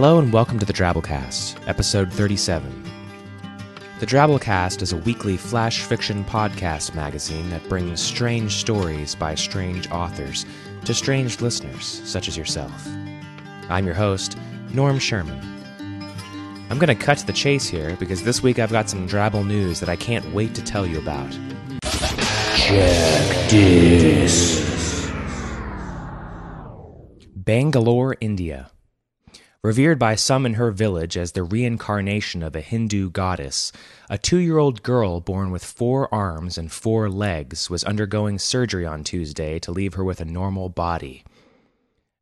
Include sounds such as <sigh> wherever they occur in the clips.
Hello and welcome to the Drabblecast, episode 37. The Drabblecast is a weekly flash fiction podcast magazine that brings strange stories by strange authors to strange listeners, such as yourself. I'm your host, Norm Sherman. I'm going to cut to the chase here because this week I've got some Drabble news that I can't wait to tell you about. Check this. Bangalore, India. Revered by some in her village as the reincarnation of a Hindu goddess, a two year old girl born with four arms and four legs was undergoing surgery on Tuesday to leave her with a normal body.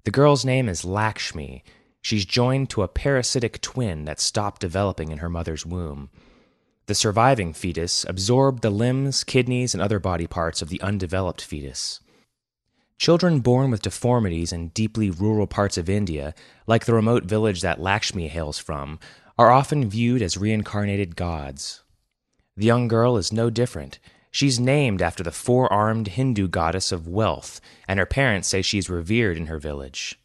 The girl's name is Lakshmi. She's joined to a parasitic twin that stopped developing in her mother's womb. The surviving fetus absorbed the limbs, kidneys, and other body parts of the undeveloped fetus. Children born with deformities in deeply rural parts of India, like the remote village that Lakshmi hails from, are often viewed as reincarnated gods. The young girl is no different. She's named after the four armed Hindu goddess of wealth, and her parents say she's revered in her village.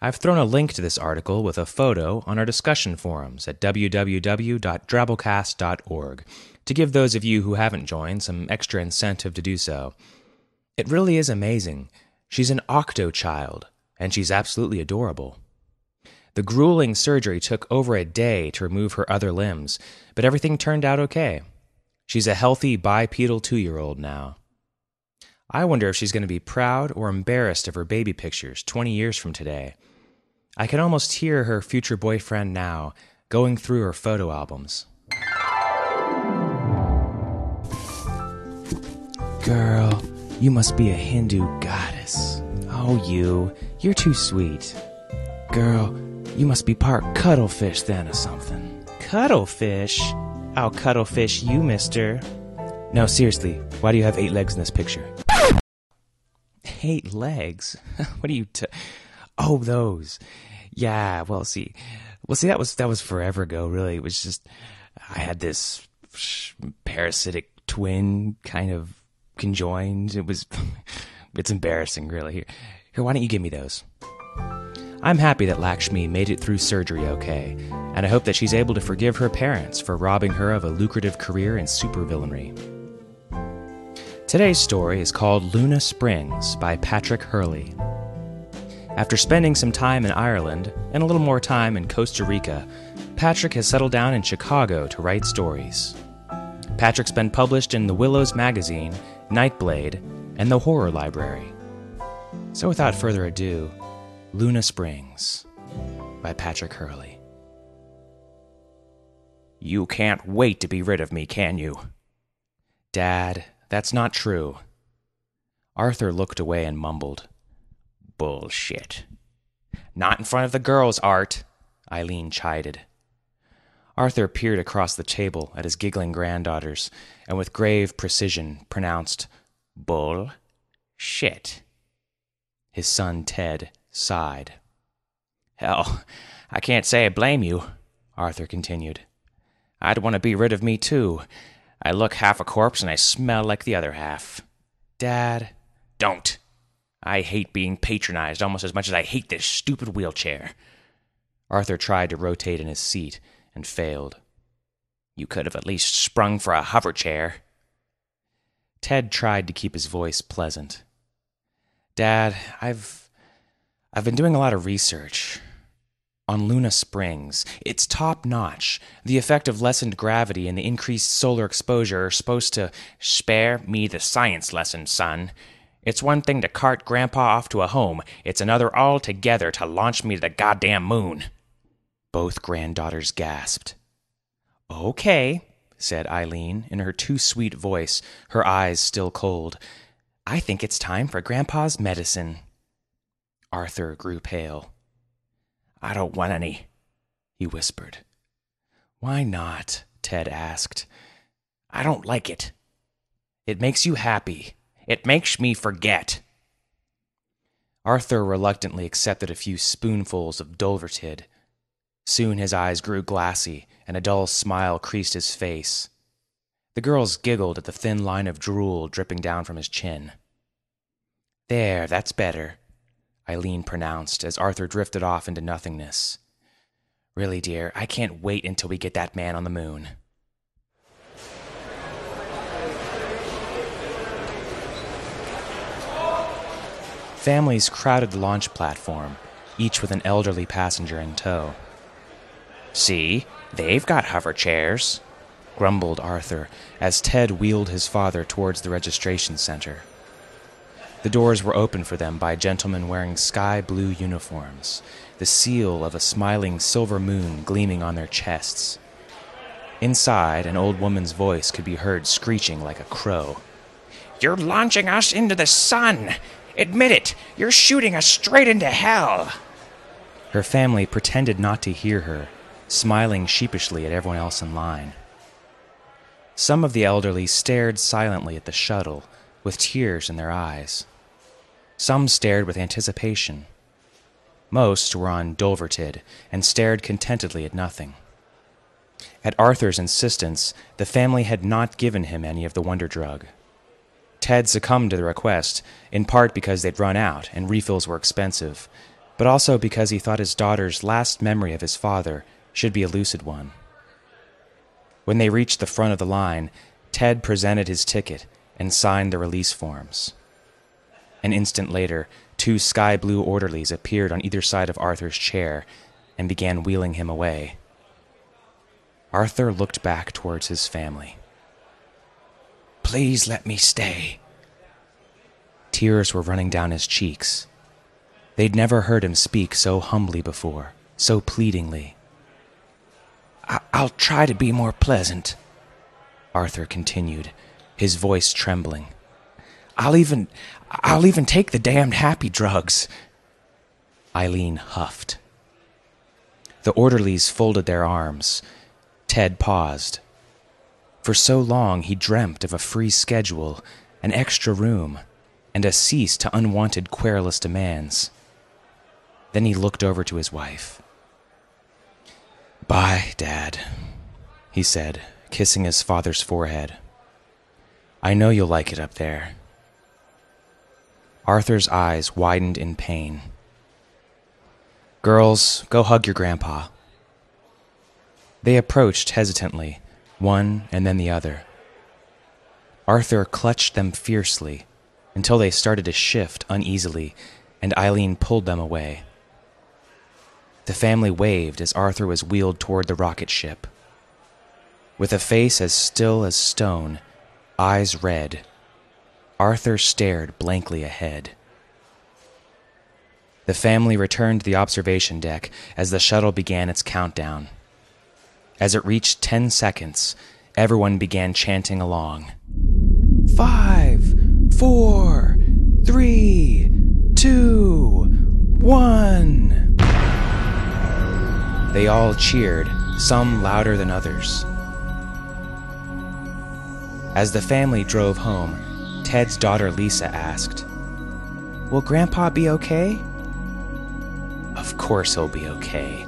I've thrown a link to this article with a photo on our discussion forums at www.drabblecast.org to give those of you who haven't joined some extra incentive to do so. It really is amazing. She's an octo child, and she's absolutely adorable. The grueling surgery took over a day to remove her other limbs, but everything turned out okay. She's a healthy bipedal two year old now. I wonder if she's going to be proud or embarrassed of her baby pictures 20 years from today. I can almost hear her future boyfriend now going through her photo albums. Girl, you must be a Hindu goddess. Oh, you. You're too sweet. Girl, you must be part cuttlefish then or something. Cuttlefish? I'll cuttlefish you, mister. No, seriously, why do you have eight legs in this picture? Eight legs? <laughs> what are you t- Oh, those. Yeah, well, see. Well, see, that was, that was forever ago, really. It was just, I had this parasitic twin kind of conjoined. It was, <laughs> it's embarrassing, really. Here, here, why don't you give me those? I'm happy that Lakshmi made it through surgery okay, and I hope that she's able to forgive her parents for robbing her of a lucrative career in supervillainy. Today's story is called Luna Springs by Patrick Hurley. After spending some time in Ireland and a little more time in Costa Rica, Patrick has settled down in Chicago to write stories. Patrick's been published in The Willows magazine, Nightblade, and The Horror Library. So without further ado, Luna Springs by Patrick Hurley. You can't wait to be rid of me, can you? Dad, that's not true. Arthur looked away and mumbled. Bullshit. Not in front of the girls, Art, Eileen chided. Arthur peered across the table at his giggling granddaughters and with grave precision pronounced, Bull shit. His son Ted sighed. Hell, I can't say I blame you, Arthur continued. I'd want to be rid of me, too. I look half a corpse and I smell like the other half. Dad, don't. I hate being patronized almost as much as I hate this stupid wheelchair. Arthur tried to rotate in his seat and failed. You could have at least sprung for a hover chair. Ted tried to keep his voice pleasant. Dad, I've I've been doing a lot of research on Luna Springs. It's top notch. The effect of lessened gravity and the increased solar exposure are supposed to spare me the science lesson, son. It's one thing to cart Grandpa off to a home, it's another altogether to launch me to the goddamn moon. Both granddaughters gasped. Okay, said Eileen in her too sweet voice, her eyes still cold. I think it's time for Grandpa's medicine. Arthur grew pale. I don't want any, he whispered. Why not? Ted asked. I don't like it. It makes you happy. It makes me forget. Arthur reluctantly accepted a few spoonfuls of Dulvertid. Soon his eyes grew glassy, and a dull smile creased his face. The girls giggled at the thin line of drool dripping down from his chin. There, that's better, Eileen pronounced as Arthur drifted off into nothingness. Really, dear, I can't wait until we get that man on the moon. Families crowded the launch platform, each with an elderly passenger in tow. See, they've got hover chairs, grumbled Arthur as Ted wheeled his father towards the registration center. The doors were opened for them by gentlemen wearing sky blue uniforms, the seal of a smiling silver moon gleaming on their chests. Inside, an old woman's voice could be heard screeching like a crow. You're launching us into the sun! Admit it! You're shooting us straight into hell! Her family pretended not to hear her, smiling sheepishly at everyone else in line. Some of the elderly stared silently at the shuttle, with tears in their eyes. Some stared with anticipation. Most were on and stared contentedly at nothing. At Arthur's insistence, the family had not given him any of the wonder drug. Ted succumbed to the request, in part because they'd run out and refills were expensive, but also because he thought his daughter's last memory of his father should be a lucid one. When they reached the front of the line, Ted presented his ticket and signed the release forms. An instant later, two sky blue orderlies appeared on either side of Arthur's chair and began wheeling him away. Arthur looked back towards his family. Please let me stay. Tears were running down his cheeks. They'd never heard him speak so humbly before, so pleadingly. I- will try to be more pleasant, Arthur continued, his voice trembling. I'll even I'll even take the damned happy drugs. Eileen huffed. The orderlies folded their arms. Ted paused. For so long he dreamt of a free schedule, an extra room, and a cease to unwanted querulous demands. Then he looked over to his wife. Bye, Dad, he said, kissing his father's forehead. I know you'll like it up there. Arthur's eyes widened in pain. Girls, go hug your grandpa. They approached hesitantly, one and then the other. Arthur clutched them fiercely until they started to shift uneasily, and Eileen pulled them away. The family waved as Arthur was wheeled toward the rocket ship. With a face as still as stone, eyes red, Arthur stared blankly ahead. The family returned to the observation deck as the shuttle began its countdown. As it reached 10 seconds, everyone began chanting along. Five, four, three, two, one. They all cheered, some louder than others. As the family drove home, Ted's daughter Lisa asked, Will Grandpa be okay? Of course he'll be okay,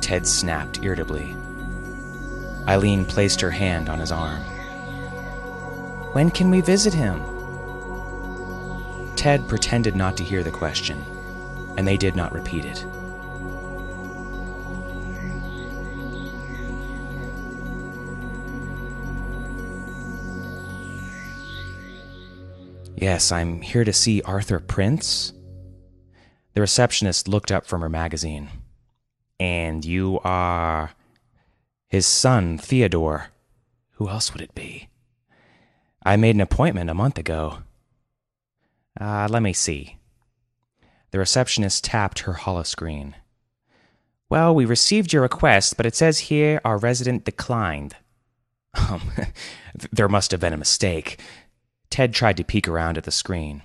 Ted snapped irritably. Eileen placed her hand on his arm. When can we visit him? Ted pretended not to hear the question, and they did not repeat it. Yes, I'm here to see Arthur Prince. The receptionist looked up from her magazine. And you are his son, Theodore. Who else would it be? I made an appointment a month ago. Uh, let me see. The receptionist tapped her holoscreen. Well, we received your request, but it says here our resident declined. Um, <laughs> there must have been a mistake. Ted tried to peek around at the screen.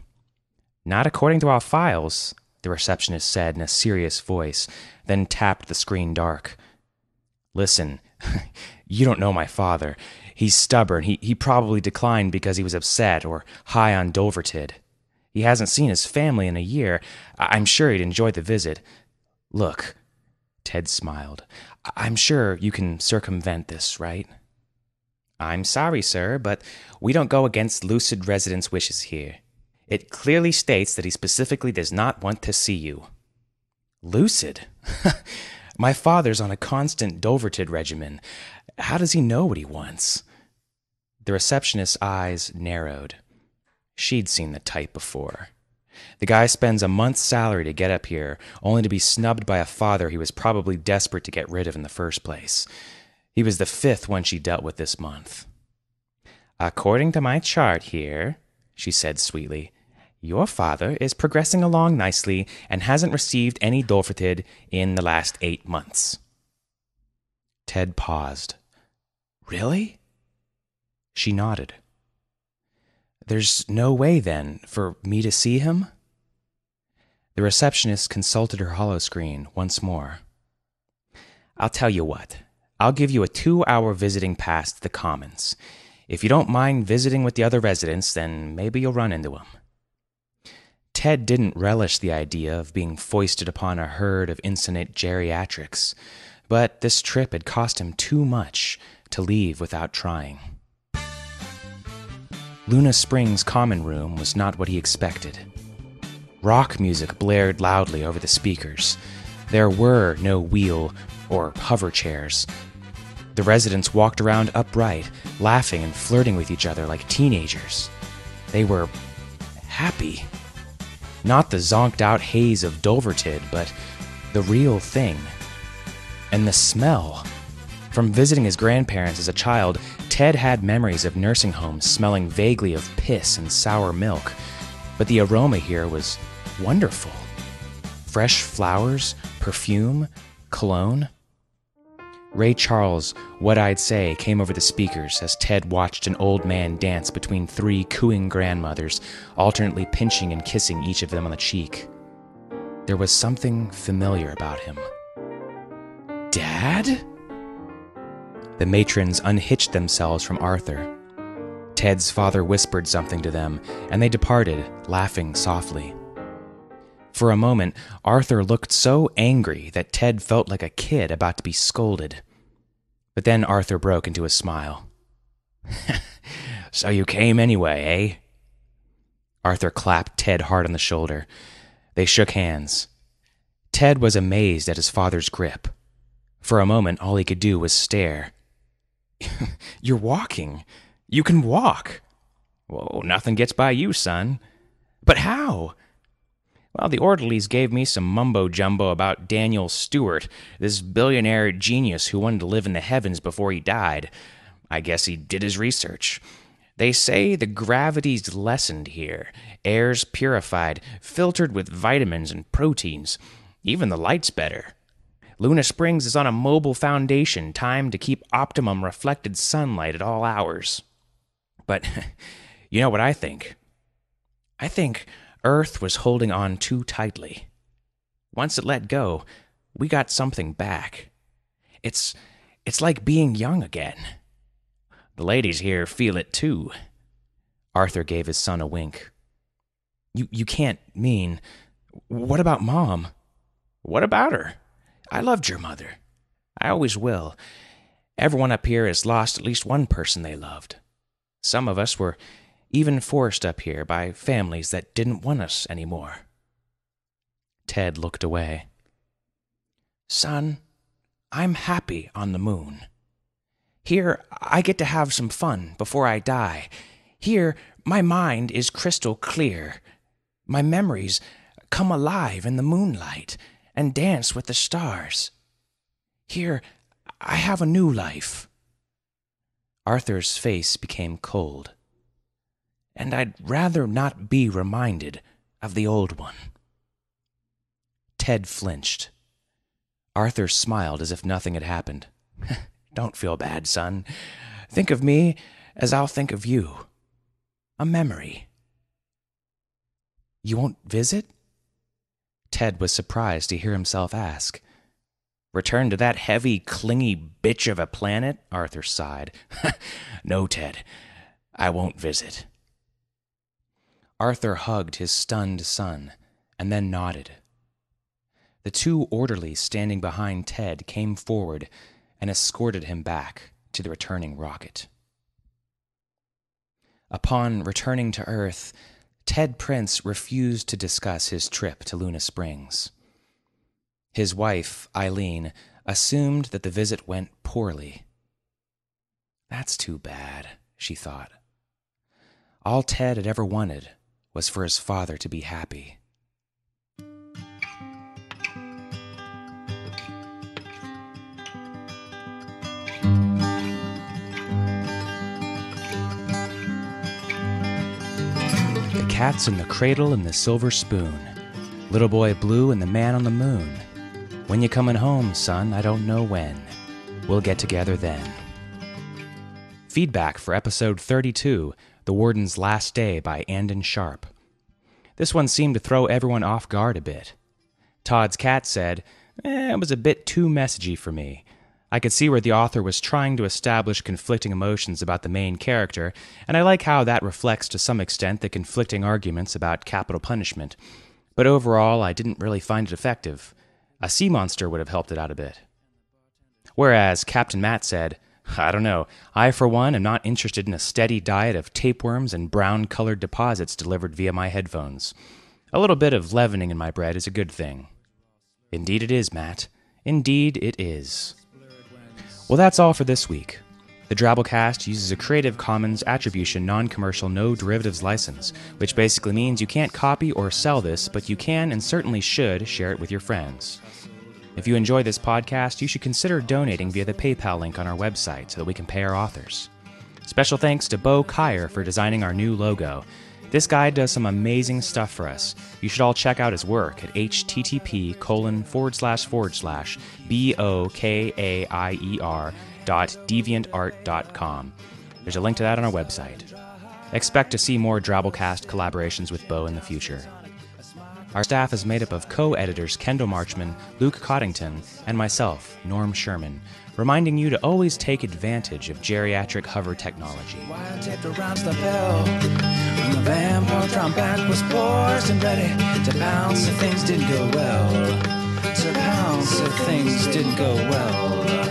Not according to our files, the receptionist said in a serious voice, then tapped the screen dark. Listen, <laughs> you don't know my father. He's stubborn. He, he probably declined because he was upset or high on Dulvertid. He hasn't seen his family in a year. I'm sure he'd enjoy the visit. Look, Ted smiled. I'm sure you can circumvent this, right? I'm sorry, sir, but we don't go against Lucid residents' wishes here. It clearly states that he specifically does not want to see you. Lucid? <laughs> My father's on a constant Dulvertid regimen. How does he know what he wants? The receptionist's eyes narrowed. She'd seen the type before. The guy spends a month's salary to get up here, only to be snubbed by a father he was probably desperate to get rid of in the first place. He was the fifth one she dealt with this month. According to my chart here, she said sweetly, your father is progressing along nicely and hasn't received any Dulvertid in the last eight months. Ted paused. Really? She nodded. There's no way, then, for me to see him? The receptionist consulted her holoscreen once more. I'll tell you what. I'll give you a two hour visiting pass to the Commons. If you don't mind visiting with the other residents, then maybe you'll run into him. Ted didn't relish the idea of being foisted upon a herd of insolent geriatrics, but this trip had cost him too much to leave without trying. Luna Springs' common room was not what he expected. Rock music blared loudly over the speakers. There were no wheel or hover chairs. The residents walked around upright, laughing and flirting with each other like teenagers. They were happy. Not the zonked out haze of Dulvertid, but the real thing. And the smell. From visiting his grandparents as a child, Ted had memories of nursing homes smelling vaguely of piss and sour milk, but the aroma here was wonderful. Fresh flowers, perfume, cologne. Ray Charles, What I'd Say, came over the speakers as Ted watched an old man dance between three cooing grandmothers, alternately pinching and kissing each of them on the cheek. There was something familiar about him. Dad? The matrons unhitched themselves from Arthur. Ted's father whispered something to them, and they departed, laughing softly. For a moment, Arthur looked so angry that Ted felt like a kid about to be scolded. But then Arthur broke into a smile. <laughs> so you came anyway, eh? Arthur clapped Ted hard on the shoulder. They shook hands. Ted was amazed at his father's grip. For a moment, all he could do was stare. <laughs> You're walking. You can walk. Whoa, nothing gets by you, son. But how? Well, the orderlies gave me some mumbo jumbo about Daniel Stewart, this billionaire genius who wanted to live in the heavens before he died. I guess he did his research. They say the gravity's lessened here, air's purified, filtered with vitamins and proteins. Even the light's better. Luna Springs is on a mobile foundation timed to keep optimum reflected sunlight at all hours. But <laughs> you know what I think? I think Earth was holding on too tightly. Once it let go, we got something back. It's it's like being young again. The ladies here feel it too. Arthur gave his son a wink. You you can't mean what about mom? What about her? I loved your mother. I always will. Everyone up here has lost at least one person they loved. Some of us were even forced up here by families that didn't want us anymore. Ted looked away. Son, I'm happy on the moon. Here, I get to have some fun before I die. Here, my mind is crystal clear. My memories come alive in the moonlight and dance with the stars. Here, I have a new life. Arthur's face became cold. And I'd rather not be reminded of the old one. Ted flinched. Arthur smiled as if nothing had happened. <laughs> Don't feel bad, son. Think of me as I'll think of you. A memory. You won't visit? Ted was surprised to hear himself ask. Return to that heavy, clingy bitch of a planet? Arthur sighed. <laughs> no, Ted, I won't visit. Arthur hugged his stunned son and then nodded. The two orderlies standing behind Ted came forward and escorted him back to the returning rocket. Upon returning to Earth, Ted Prince refused to discuss his trip to Luna Springs. His wife, Eileen, assumed that the visit went poorly. That's too bad, she thought. All Ted had ever wanted was for his father to be happy. The Cat's in the Cradle and the Silver Spoon. Little Boy Blue and the Man on the Moon. When you coming home, son, I don't know when. We'll get together then. Feedback for episode 32, The Warden's Last Day by Andon Sharp. This one seemed to throw everyone off guard a bit. Todd's cat said, eh, it was a bit too messagey for me. I could see where the author was trying to establish conflicting emotions about the main character, and I like how that reflects to some extent the conflicting arguments about capital punishment. But overall, I didn't really find it effective. A sea monster would have helped it out a bit. Whereas Captain Matt said, I don't know. I, for one, am not interested in a steady diet of tapeworms and brown colored deposits delivered via my headphones. A little bit of leavening in my bread is a good thing. Indeed, it is, Matt. Indeed, it is. Well, that's all for this week. The Drabblecast uses a Creative Commons Attribution Non Commercial No Derivatives license, which basically means you can't copy or sell this, but you can and certainly should share it with your friends. If you enjoy this podcast, you should consider donating via the PayPal link on our website so that we can pay our authors. Special thanks to Bo Kaier for designing our new logo. This guy does some amazing stuff for us. You should all check out his work at http colon forward slash forward slash b o k a i e r dot deviantart dot com. There's a link to that on our website. Expect to see more Drabblecast collaborations with Bo in the future. Our staff is made up of co editors Kendall Marchman, Luke Coddington, and myself, Norm Sherman, reminding you to always take advantage of geriatric hover technology. Pounce if things didn't go well.